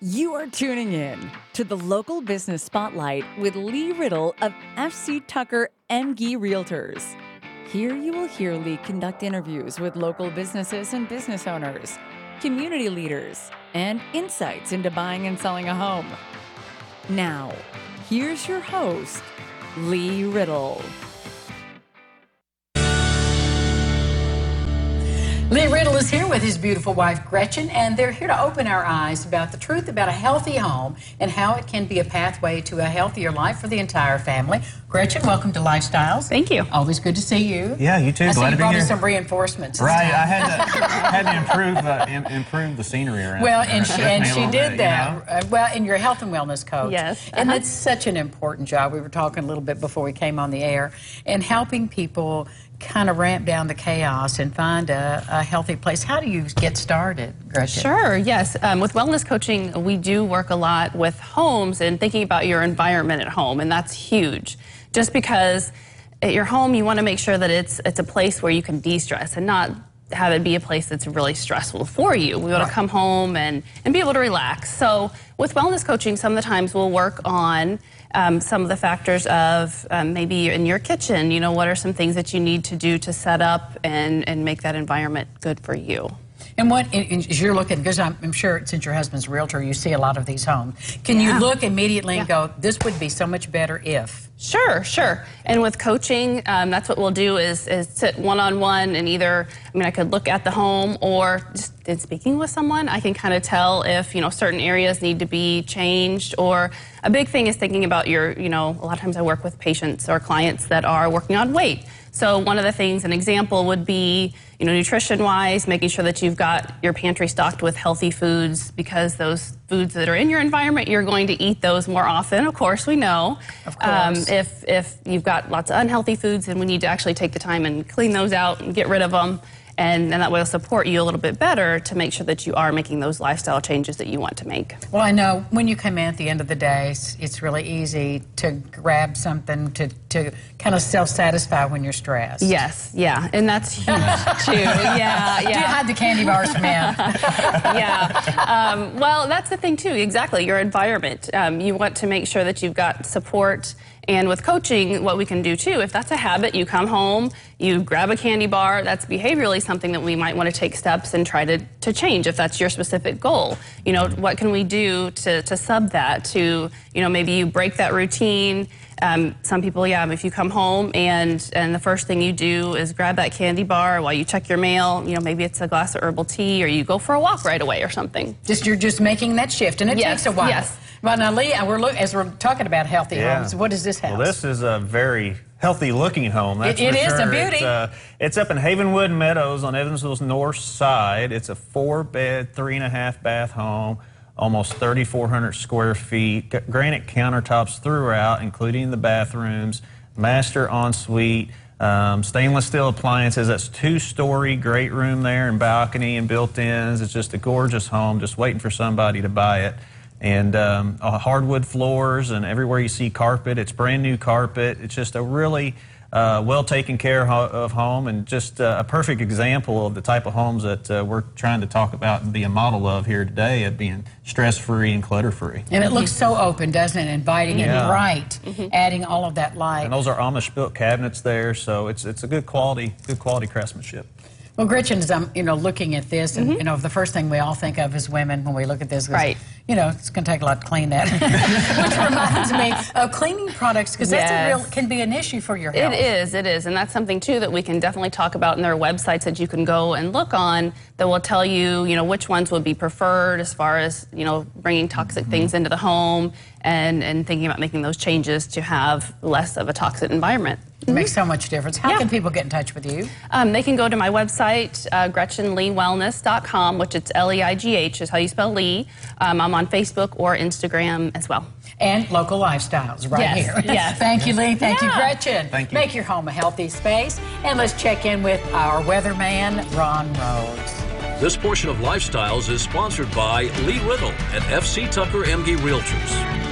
You are tuning in to the local business spotlight with Lee Riddle of FC Tucker Emge Realtors. Here you will hear Lee conduct interviews with local businesses and business owners, community leaders, and insights into buying and selling a home. Now, here's your host, Lee Riddle. Lee Riddle is here with his beautiful wife Gretchen, and they're here to open our eyes about the truth about a healthy home and how it can be a pathway to a healthier life for the entire family. Gretchen, welcome to Lifestyles. Thank you. Always good to see you. Yeah, you too. I see Glad you to be brought here. us some reinforcements. Right. I had to had to improve uh, im- improve the scenery around. Well, and she and she did bit, that. you know? Uh, well, and you're a health and wellness coach. Yes, and uh-huh. it's such an important job. We were talking a little bit before we came on the air, and helping people kind of ramp down the chaos and find a, a healthy place. How do you get started, Gretchen? Sure, yes. Um, with wellness coaching, we do work a lot with homes and thinking about your environment at home, and that's huge. Just because at your home, you want to make sure that it's it's a place where you can de-stress and not have it be a place that's really stressful for you. We want to come home and, and be able to relax. So with wellness coaching, some of the times we'll work on um, some of the factors of um, maybe in your kitchen, you know, what are some things that you need to do to set up and, and make that environment good for you? And what and- and as you're looking, because I'm, I'm sure since your husband's a realtor, you see a lot of these homes. Can Yeah. you look immediately and Yeah. go, "This would be so much better if"? Sure, sure. And with coaching, um, that's what we'll do is, is sit one on one and either, I mean, I could look at the home or just in speaking with someone, I can kind of tell if, you know, certain areas need to be changed or a big thing is thinking about your, you know, a lot of times I work with patients or clients that are working on weight. So one of the things, an example would be, you know, nutrition wise, making sure that you've got your pantry stocked with healthy foods because those foods that are in your environment, you're going to eat those more often. Of course, we know. Of course. If if you've got lots of unhealthy foods, then we need to actually take the time and clean those out and get rid of them. And, and that will support you a little bit better to make sure that you are making those lifestyle changes that you want to make. Well, I know when you come in at the end of the day, it's, it's really easy to grab something to, to kind of self satisfy when you're stressed. Yes, yeah, and that's huge too. Yeah, yeah. Do you hide the candy bars from him? yeah. Um, well, that's the thing too. Exactly, your environment. Um, you want to make sure that you've got support. And with coaching, what we can do too, if that's a habit, you come home, you grab a candy bar. That's behaviorally something that we might want to take steps and try to, to change if that's your specific goal. You know, what can we do to, to sub that? To you know, maybe you break that routine. Um, some people, yeah, if you come home and and the first thing you do is grab that candy bar while you check your mail, you know, maybe it's a glass of herbal tea or you go for a walk right away or something. just you're just making that shift, and it Yes, takes a while. yes. Well, now, Lee, uh, we're look, as we're talking about healthy Yeah. homes. What is this house? Well, this is a very healthy looking home. That's It- it for is a beauty. It's, uh, it's up in Havenwood Meadows on Evansville's north side. It's a four bed, three and a half bath home, almost 3,400 square feet. Granite countertops throughout, including the bathrooms, master ensuite. Um, stainless steel appliances. That's two story, great room there, and balcony and built ins. It's just a gorgeous home, just waiting for somebody to buy it and um, uh, hardwood floors and everywhere you see carpet it's brand new carpet it's just a really uh, well taken care of home and just uh, a perfect example of the type of homes that uh, we're trying to talk about and be a model of here today of being stress free and clutter free and it looks so open, doesn't it? Inviting and Yeah. bright, adding all of that light. and those are Amish built cabinets there so it's it's a good quality good quality craftsmanship Well, Gretchen, as I'm, you know, looking at this, and you know, the first thing we all think of as women when we look at this, is, Mm-hmm. Right. You know, it's going to take a lot to clean that. Which reminds me of cleaning products because that's a Yes. real can be an issue for your health. It is, it is. And that's something too that we can definitely talk about in their websites that you can go and look on that will tell you, you know, which ones would be preferred as far as, you know, bringing toxic things into the home and, and thinking about making those changes to have less of a toxic environment. It makes so much difference. How Yeah. can people get in touch with you? Um, they can go to my website, uh, GretchenLeighWellness.com, which it's L-E-I-G-H is how you spell Lee. Um, I'm on Facebook or Instagram as well. And local lifestyles right Yes, here. yes. Thank you, Lee. Thank you, Gretchen. Thank you. Make your home a healthy space. And let's check in with our weatherman, Ron Rhodes. This portion of Lifestyles is sponsored by Lee Riddle and FC Tucker Emge Realtors.